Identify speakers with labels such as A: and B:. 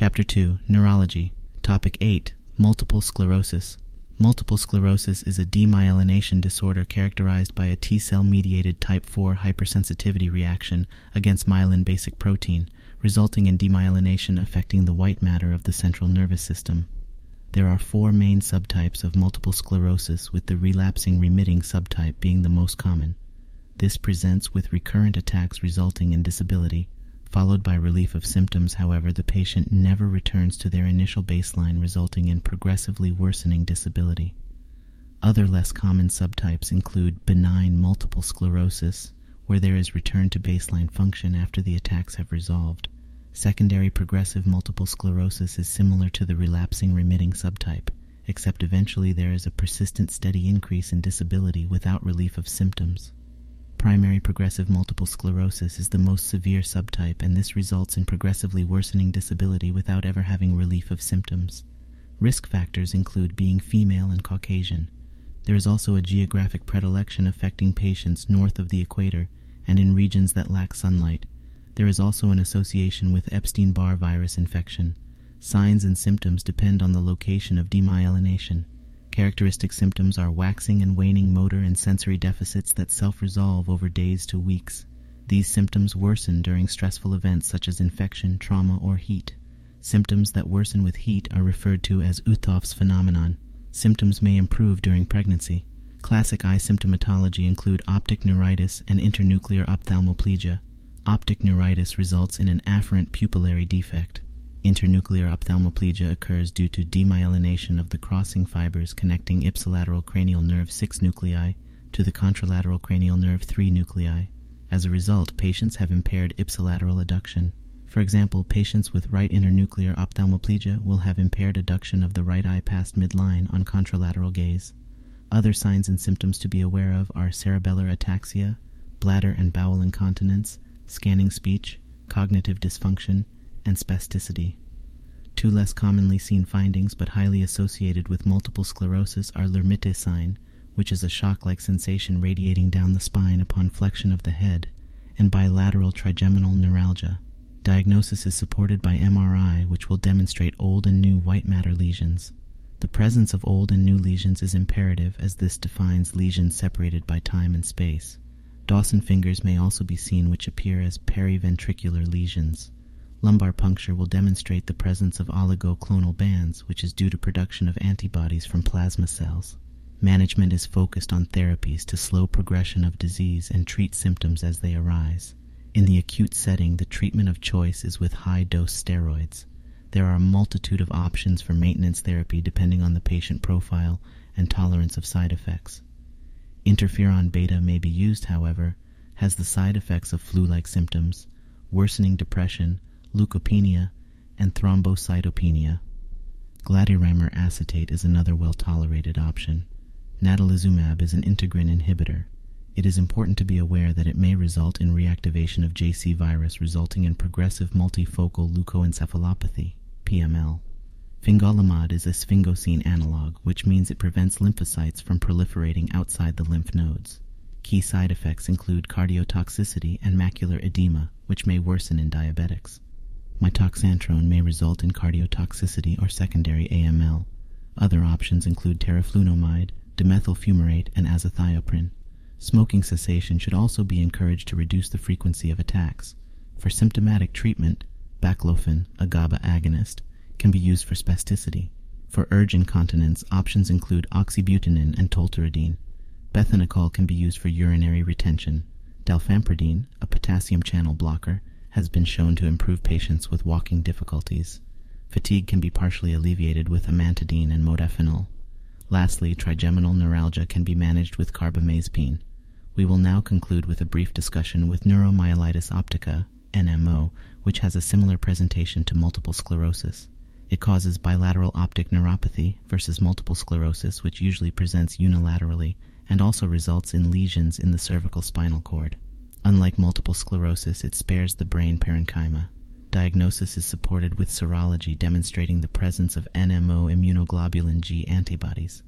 A: Chapter 2 Neurology. Topic 8 Multiple sclerosis. Multiple sclerosis is a demyelination disorder characterized by a T cell mediated type 4 hypersensitivity reaction against myelin basic protein, resulting in demyelination affecting the white matter of the central nervous system. There are four main subtypes of multiple sclerosis, with the relapsing remitting subtype being the most common. This presents with recurrent attacks resulting in disability, followed by relief of symptoms. However, the patient never returns to their initial baseline, resulting in progressively worsening disability. Other less common subtypes include benign multiple sclerosis, where there is return to baseline function after the attacks have resolved. Secondary progressive multiple sclerosis is similar to the relapsing remitting subtype, except eventually there is a persistent steady increase in disability without relief of symptoms. Primary progressive multiple sclerosis is the most severe subtype, and this results in progressively worsening disability without ever having relief of symptoms. Risk factors include being female and Caucasian. There is also a geographic predilection affecting patients north of the equator and in regions that lack sunlight. There is also an association with Epstein Barr virus infection. Signs and symptoms depend on the location of demyelination. Characteristic symptoms are waxing and waning motor and sensory deficits that self resolve over days to weeks. These symptoms worsen during stressful events such as infection, trauma, or heat. Symptoms that worsen with heat are referred to as Uhthoff's phenomenon. Symptoms may improve during pregnancy. Classic eye symptomatology include optic neuritis and internuclear ophthalmoplegia. Optic neuritis results in an afferent pupillary defect. Internuclear ophthalmoplegia occurs due to demyelination of the crossing fibers connecting ipsilateral cranial nerve 6 nuclei to the contralateral cranial nerve 3 nuclei. As a result, patients have impaired ipsilateral adduction. For example, patients with right internuclear ophthalmoplegia will have impaired adduction of the right eye past midline on contralateral gaze. Other signs and symptoms to be aware of are cerebellar ataxia, bladder and bowel incontinence, scanning speech, cognitive dysfunction, and spasticity. Two less commonly seen findings but highly associated with multiple sclerosis are Lhermitte sign, which is a shock-like sensation radiating down the spine upon flexion of the head, and bilateral trigeminal neuralgia. Diagnosis is supported by MRI, which will demonstrate old and new white matter lesions. The presence of old and new lesions is imperative as this defines lesions separated by time and space. Dawson fingers may also be seen which appear as periventricular lesions. Lumbar puncture will demonstrate the presence of oligoclonal bands, which is due to production of antibodies from plasma cells. Management is focused on therapies to slow progression of disease and treat symptoms as they arise. In the acute setting, the treatment of choice is with high-dose steroids. There are a multitude of options for maintenance therapy depending on the patient profile and tolerance of side effects. Interferon beta may be used, however, has the side effects of flu-like symptoms, worsening depression, leukopenia, and thrombocytopenia. Glatiramer acetate is another well-tolerated option. Natalizumab is an integrin inhibitor. It is important to be aware that it may result in reactivation of JC virus resulting in progressive multifocal leukoencephalopathy, PML. Fingolimod is a sphingosine analog, which means it prevents lymphocytes from proliferating outside the lymph nodes. Key side effects include cardiotoxicity and macular edema, which may worsen in diabetics. Mitoxantrone may result in cardiotoxicity or secondary AML. Other options include teriflunomide, dimethyl fumarate, and azathioprine. Smoking cessation should also be encouraged to reduce the frequency of attacks. For symptomatic treatment, baclofen, a GABA agonist, can be used for spasticity. For urge incontinence, options include oxybutynin and tolterodine. Bethanechol can be used for urinary retention. Dalfampridine, a potassium channel blocker, has been shown to improve patients with walking difficulties. Fatigue can be partially alleviated with amantadine and modafinil. Lastly, trigeminal neuralgia can be managed with carbamazepine. We will now conclude with a brief discussion with neuromyelitis optica, NMO, which has a similar presentation to multiple sclerosis. It causes bilateral optic neuropathy versus multiple sclerosis, which usually presents unilaterally and also results in lesions in the cervical spinal cord. Unlike multiple sclerosis, it spares the brain parenchyma. Diagnosis is supported with serology demonstrating the presence of NMO immunoglobulin G antibodies.